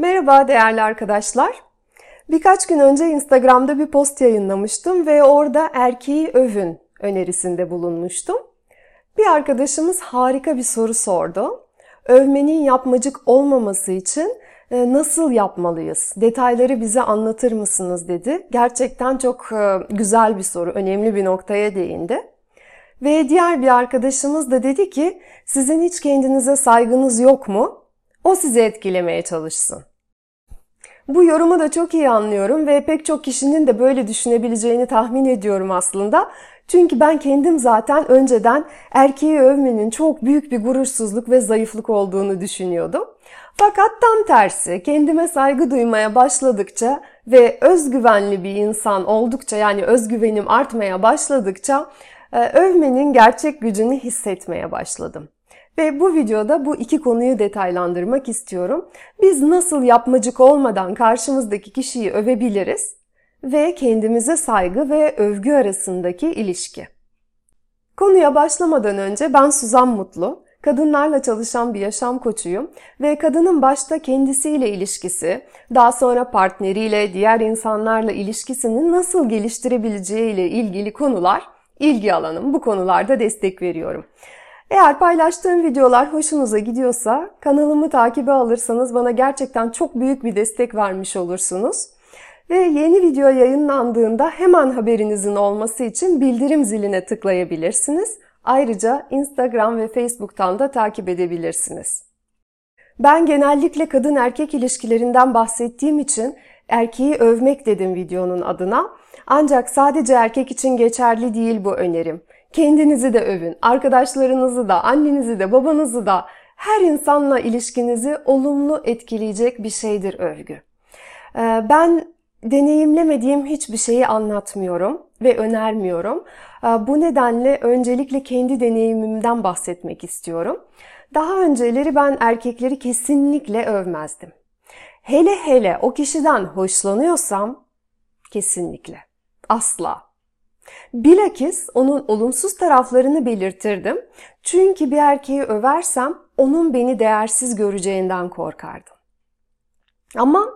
Merhaba değerli arkadaşlar. Birkaç gün önce Instagram'da bir post yayınlamıştım ve orada erkeği övün önerisinde bulunmuştum. Bir arkadaşımız harika bir soru sordu. Övmenin yapmacık olmaması için e, nasıl yapmalıyız? Detayları bize anlatır mısınız dedi. Gerçekten çok e, güzel bir soru, önemli bir noktaya değindi. Ve diğer bir arkadaşımız da dedi ki sizin hiç kendinize saygınız yok mu? O sizi etkilemeye çalışsın. Bu yorumu da çok iyi anlıyorum ve pek çok kişinin de böyle düşünebileceğini tahmin ediyorum aslında. Çünkü ben kendim zaten önceden erkeği övmenin çok büyük bir gurursuzluk ve zayıflık olduğunu düşünüyordum. Fakat tam tersi kendime saygı duymaya başladıkça ve özgüvenli bir insan oldukça yani özgüvenim artmaya başladıkça e, övmenin gerçek gücünü hissetmeye başladım. Ve bu videoda bu iki konuyu detaylandırmak istiyorum. Biz nasıl yapmacık olmadan karşımızdaki kişiyi övebiliriz ve kendimize saygı ve övgü arasındaki ilişki. Konuya başlamadan önce ben Suzan Mutlu, kadınlarla çalışan bir yaşam koçuyum ve kadının başta kendisiyle ilişkisi, daha sonra partneriyle, diğer insanlarla ilişkisini nasıl geliştirebileceği ile ilgili konular ilgi alanım. Bu konularda destek veriyorum. Eğer paylaştığım videolar hoşunuza gidiyorsa kanalımı takibe alırsanız bana gerçekten çok büyük bir destek vermiş olursunuz. Ve yeni video yayınlandığında hemen haberinizin olması için bildirim ziline tıklayabilirsiniz. Ayrıca Instagram ve Facebook'tan da takip edebilirsiniz. Ben genellikle kadın erkek ilişkilerinden bahsettiğim için erkeği övmek dedim videonun adına. Ancak sadece erkek için geçerli değil bu önerim. Kendinizi de övün, arkadaşlarınızı da, annenizi de, babanızı da, her insanla ilişkinizi olumlu etkileyecek bir şeydir övgü. Ee, ben deneyimlemediğim hiçbir şeyi anlatmıyorum ve önermiyorum. Ee, bu nedenle öncelikle kendi deneyimimden bahsetmek istiyorum. Daha önceleri ben erkekleri kesinlikle övmezdim. Hele hele o kişiden hoşlanıyorsam kesinlikle, asla. Bilakis onun olumsuz taraflarını belirtirdim. Çünkü bir erkeği översem onun beni değersiz göreceğinden korkardım. Ama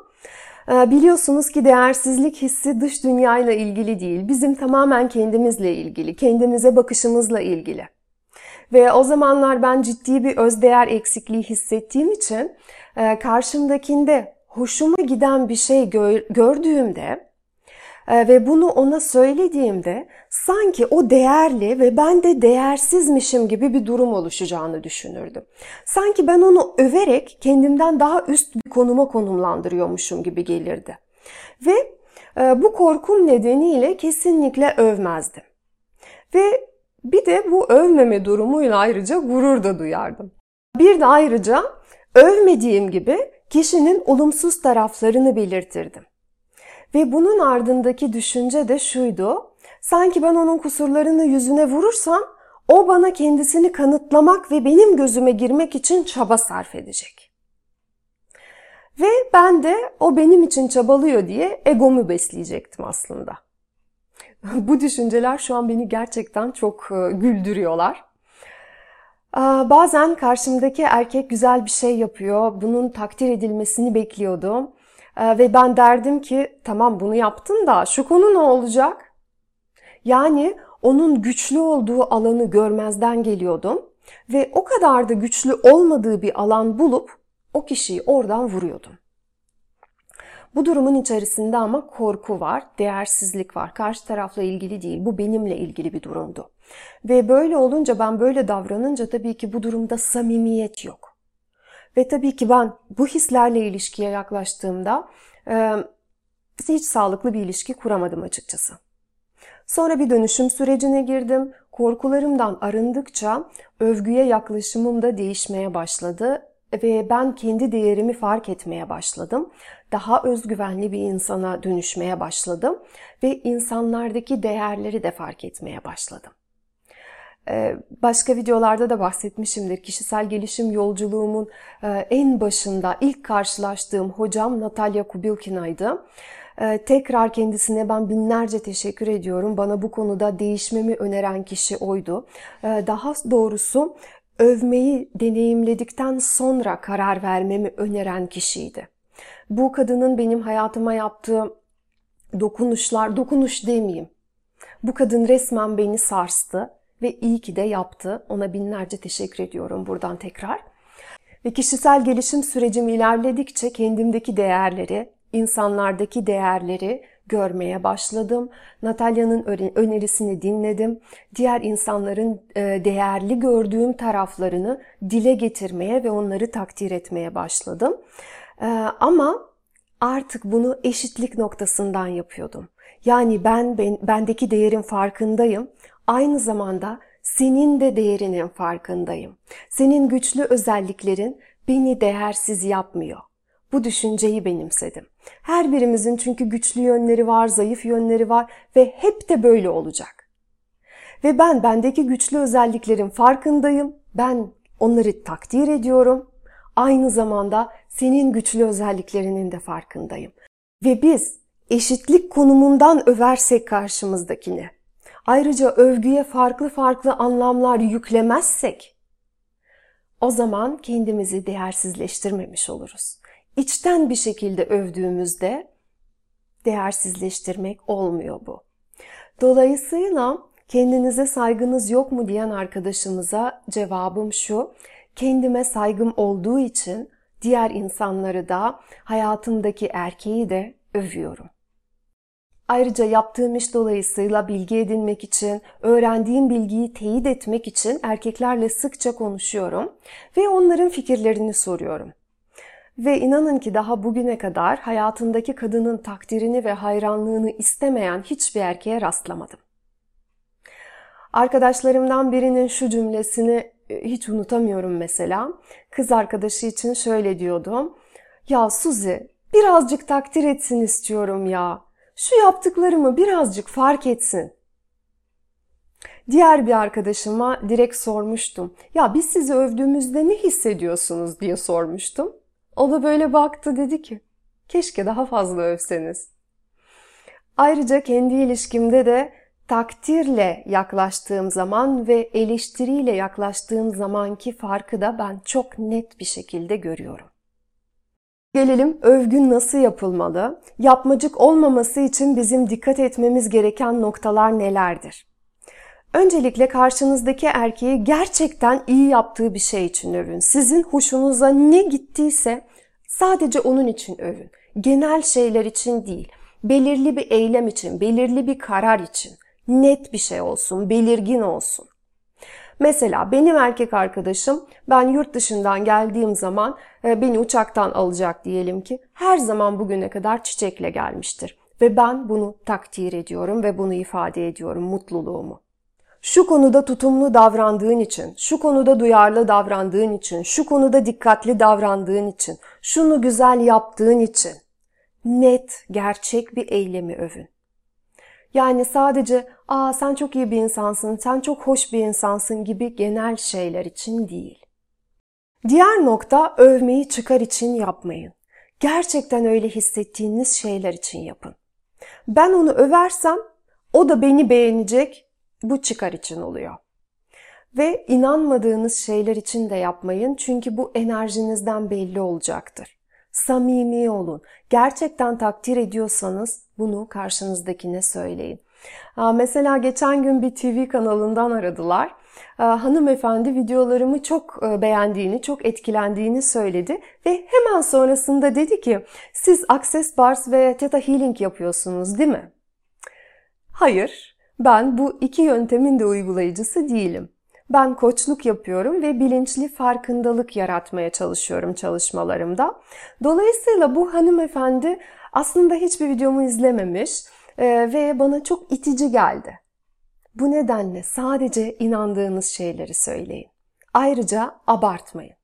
e, biliyorsunuz ki değersizlik hissi dış dünyayla ilgili değil. Bizim tamamen kendimizle ilgili, kendimize bakışımızla ilgili. Ve o zamanlar ben ciddi bir özdeğer eksikliği hissettiğim için e, karşımdakinde hoşuma giden bir şey gördüğümde ve bunu ona söylediğimde sanki o değerli ve ben de değersizmişim gibi bir durum oluşacağını düşünürdüm. Sanki ben onu överek kendimden daha üst bir konuma konumlandırıyormuşum gibi gelirdi. Ve e, bu korkum nedeniyle kesinlikle övmezdim. Ve bir de bu övmeme durumuyla ayrıca gurur da duyardım. Bir de ayrıca övmediğim gibi kişinin olumsuz taraflarını belirtirdim. Ve bunun ardındaki düşünce de şuydu. Sanki ben onun kusurlarını yüzüne vurursam o bana kendisini kanıtlamak ve benim gözüme girmek için çaba sarf edecek. Ve ben de o benim için çabalıyor diye egomu besleyecektim aslında. Bu düşünceler şu an beni gerçekten çok e, güldürüyorlar. Bazen karşımdaki erkek güzel bir şey yapıyor, bunun takdir edilmesini bekliyordum. Ee, ve ben derdim ki tamam bunu yaptın da şu konu ne olacak? Yani onun güçlü olduğu alanı görmezden geliyordum ve o kadar da güçlü olmadığı bir alan bulup o kişiyi oradan vuruyordum. Bu durumun içerisinde ama korku var, değersizlik var. Karşı tarafla ilgili değil, bu benimle ilgili bir durumdu. Ve böyle olunca ben böyle davranınca tabii ki bu durumda samimiyet yok. Ve tabii ki ben bu hislerle ilişkiye yaklaştığımda hiç sağlıklı bir ilişki kuramadım açıkçası. Sonra bir dönüşüm sürecine girdim. Korkularımdan arındıkça övgüye yaklaşımım da değişmeye başladı ve ben kendi değerimi fark etmeye başladım. Daha özgüvenli bir insana dönüşmeye başladım ve insanlardaki değerleri de fark etmeye başladım. Ee, başka videolarda da bahsetmişimdir. Kişisel gelişim yolculuğumun e, en başında ilk karşılaştığım hocam Natalya Kubilkina'ydı. Ee, tekrar kendisine ben binlerce teşekkür ediyorum. Bana bu konuda değişmemi öneren kişi oydu. Ee, daha doğrusu övmeyi deneyimledikten sonra karar vermemi öneren kişiydi. Bu kadının benim hayatıma yaptığı dokunuşlar, dokunuş demeyeyim. Bu kadın resmen beni sarstı ve iyi ki de yaptı. Ona binlerce teşekkür ediyorum buradan tekrar. Ve kişisel gelişim sürecim ilerledikçe kendimdeki değerleri, insanlardaki değerleri görmeye başladım. Natalya'nın önerisini dinledim. Diğer insanların e, değerli gördüğüm taraflarını dile getirmeye ve onları takdir etmeye başladım. E, ama artık bunu eşitlik noktasından yapıyordum. Yani ben, ben bendeki değerin farkındayım. Aynı zamanda senin de değerinin farkındayım. Senin güçlü özelliklerin beni değersiz yapmıyor. Bu düşünceyi benimsedim. Her birimizin çünkü güçlü yönleri var, zayıf yönleri var ve hep de böyle olacak. Ve ben bendeki güçlü özelliklerin farkındayım. Ben onları takdir ediyorum. Aynı zamanda senin güçlü özelliklerinin de farkındayım. Ve biz eşitlik konumundan översek karşımızdakini, ayrıca övgüye farklı farklı anlamlar yüklemezsek, o zaman kendimizi değersizleştirmemiş oluruz. İçten bir şekilde övdüğümüzde değersizleştirmek olmuyor bu. Dolayısıyla kendinize saygınız yok mu diyen arkadaşımıza cevabım şu. Kendime saygım olduğu için diğer insanları da hayatımdaki erkeği de övüyorum. Ayrıca yaptığım iş dolayısıyla bilgi edinmek için, öğrendiğim bilgiyi teyit etmek için erkeklerle sıkça konuşuyorum ve onların fikirlerini soruyorum. Ve inanın ki daha bugüne kadar hayatındaki kadının takdirini ve hayranlığını istemeyen hiçbir erkeğe rastlamadım. Arkadaşlarımdan birinin şu cümlesini e, hiç unutamıyorum mesela. Kız arkadaşı için şöyle diyordum. Ya Suzi birazcık takdir etsin istiyorum ya. Şu yaptıklarımı birazcık fark etsin. Diğer bir arkadaşıma direkt sormuştum. Ya biz sizi övdüğümüzde ne hissediyorsunuz diye sormuştum. O da böyle baktı dedi ki keşke daha fazla övseniz. Ayrıca kendi ilişkimde de takdirle yaklaştığım zaman ve eleştiriyle yaklaştığım zamanki farkı da ben çok net bir şekilde görüyorum. Gelelim övgün nasıl yapılmalı? Yapmacık olmaması için bizim dikkat etmemiz gereken noktalar nelerdir? Öncelikle karşınızdaki erkeği gerçekten iyi yaptığı bir şey için övün. Sizin hoşunuza ne gittiyse sadece onun için övün. Genel şeyler için değil, belirli bir eylem için, belirli bir karar için. Net bir şey olsun, belirgin olsun. Mesela benim erkek arkadaşım ben yurt dışından geldiğim zaman e, beni uçaktan alacak diyelim ki her zaman bugüne kadar çiçekle gelmiştir. Ve ben bunu takdir ediyorum ve bunu ifade ediyorum mutluluğumu şu konuda tutumlu davrandığın için, şu konuda duyarlı davrandığın için, şu konuda dikkatli davrandığın için, şunu güzel yaptığın için net, gerçek bir eylemi övün. Yani sadece ''Aa sen çok iyi bir insansın, sen çok hoş bir insansın'' gibi genel şeyler için değil. Diğer nokta övmeyi çıkar için yapmayın. Gerçekten öyle hissettiğiniz şeyler için yapın. Ben onu översem o da beni beğenecek bu çıkar için oluyor. Ve inanmadığınız şeyler için de yapmayın çünkü bu enerjinizden belli olacaktır. Samimi olun. Gerçekten takdir ediyorsanız bunu karşınızdakine söyleyin. Mesela geçen gün bir TV kanalından aradılar. Hanımefendi videolarımı çok e, beğendiğini, çok etkilendiğini söyledi ve hemen sonrasında dedi ki siz Access Bars ve Theta Healing yapıyorsunuz değil mi? Hayır, ben bu iki yöntemin de uygulayıcısı değilim. Ben koçluk yapıyorum ve bilinçli farkındalık yaratmaya çalışıyorum çalışmalarımda. Dolayısıyla bu hanımefendi aslında hiçbir videomu izlememiş e, ve bana çok itici geldi. Bu nedenle sadece inandığınız şeyleri söyleyin. Ayrıca abartmayın.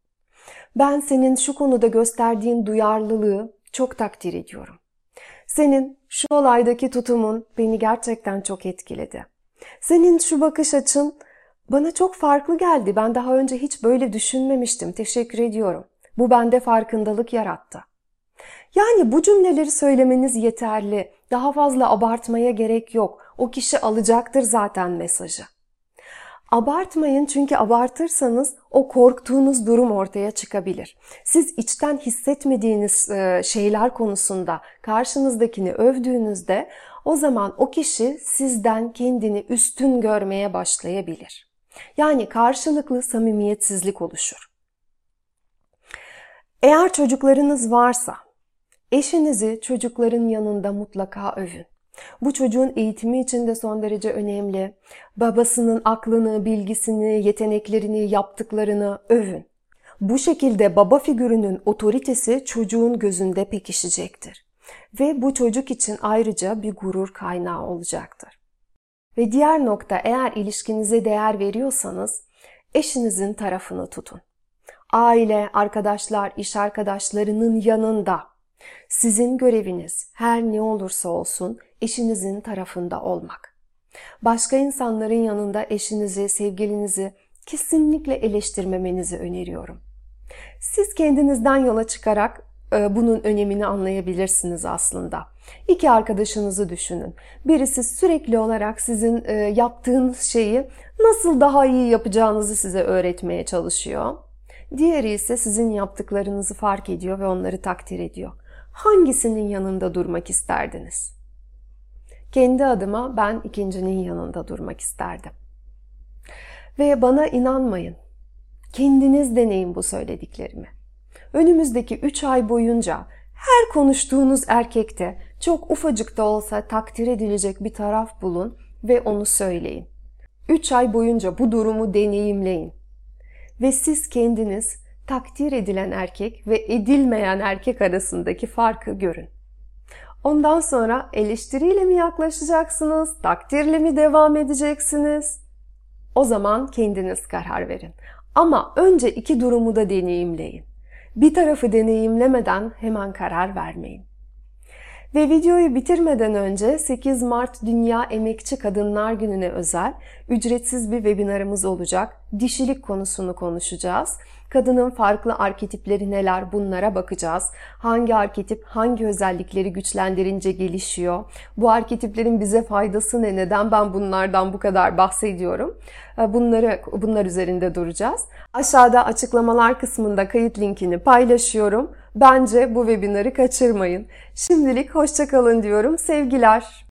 Ben senin şu konuda gösterdiğin duyarlılığı çok takdir ediyorum. Senin şu olaydaki tutumun beni gerçekten çok etkiledi. Senin şu bakış açın bana çok farklı geldi. Ben daha önce hiç böyle düşünmemiştim. Teşekkür ediyorum. Bu bende farkındalık yarattı. Yani bu cümleleri söylemeniz yeterli. Daha fazla abartmaya gerek yok. O kişi alacaktır zaten mesajı. Abartmayın çünkü abartırsanız o korktuğunuz durum ortaya çıkabilir. Siz içten hissetmediğiniz e, şeyler konusunda karşınızdakini övdüğünüzde o zaman o kişi sizden kendini üstün görmeye başlayabilir. Yani karşılıklı samimiyetsizlik oluşur. Eğer çocuklarınız varsa eşinizi çocukların yanında mutlaka övün. Bu çocuğun eğitimi için de son derece önemli. Babasının aklını, bilgisini, yeteneklerini, yaptıklarını övün. Bu şekilde baba figürünün otoritesi çocuğun gözünde pekişecektir. Ve bu çocuk için ayrıca bir gurur kaynağı olacaktır. Ve diğer nokta eğer ilişkinize değer veriyorsanız eşinizin tarafını tutun. Aile, arkadaşlar, iş arkadaşlarının yanında sizin göreviniz her ne olursa olsun eşinizin tarafında olmak. Başka insanların yanında eşinizi, sevgilinizi kesinlikle eleştirmemenizi öneriyorum. Siz kendinizden yola çıkarak bunun önemini anlayabilirsiniz aslında. İki arkadaşınızı düşünün. Birisi sürekli olarak sizin e, yaptığınız şeyi nasıl daha iyi yapacağınızı size öğretmeye çalışıyor. Diğeri ise sizin yaptıklarınızı fark ediyor ve onları takdir ediyor. Hangisinin yanında durmak isterdiniz? Kendi adıma ben ikincinin yanında durmak isterdim. Ve bana inanmayın. Kendiniz deneyin bu söylediklerimi. Önümüzdeki 3 ay boyunca her konuştuğunuz erkekte çok ufacık da olsa takdir edilecek bir taraf bulun ve onu söyleyin. 3 ay boyunca bu durumu deneyimleyin. Ve siz kendiniz takdir edilen erkek ve edilmeyen erkek arasındaki farkı görün. Ondan sonra eleştiriyle mi yaklaşacaksınız, takdirle mi devam edeceksiniz? O zaman kendiniz karar verin. Ama önce iki durumu da deneyimleyin. Bir tarafı deneyimlemeden hemen karar vermeyin. Ve videoyu bitirmeden önce 8 Mart Dünya Emekçi Kadınlar Günü'ne özel ücretsiz bir webinarımız olacak. Dişilik konusunu konuşacağız. Kadının farklı arketipleri neler bunlara bakacağız. Hangi arketip hangi özellikleri güçlendirince gelişiyor? Bu arketiplerin bize faydası ne? Neden ben bunlardan bu kadar bahsediyorum? Ee, bunları bunlar üzerinde duracağız. Aşağıda açıklamalar kısmında kayıt linkini paylaşıyorum. Bence bu webinarı kaçırmayın. Şimdilik hoşçakalın diyorum. Sevgiler.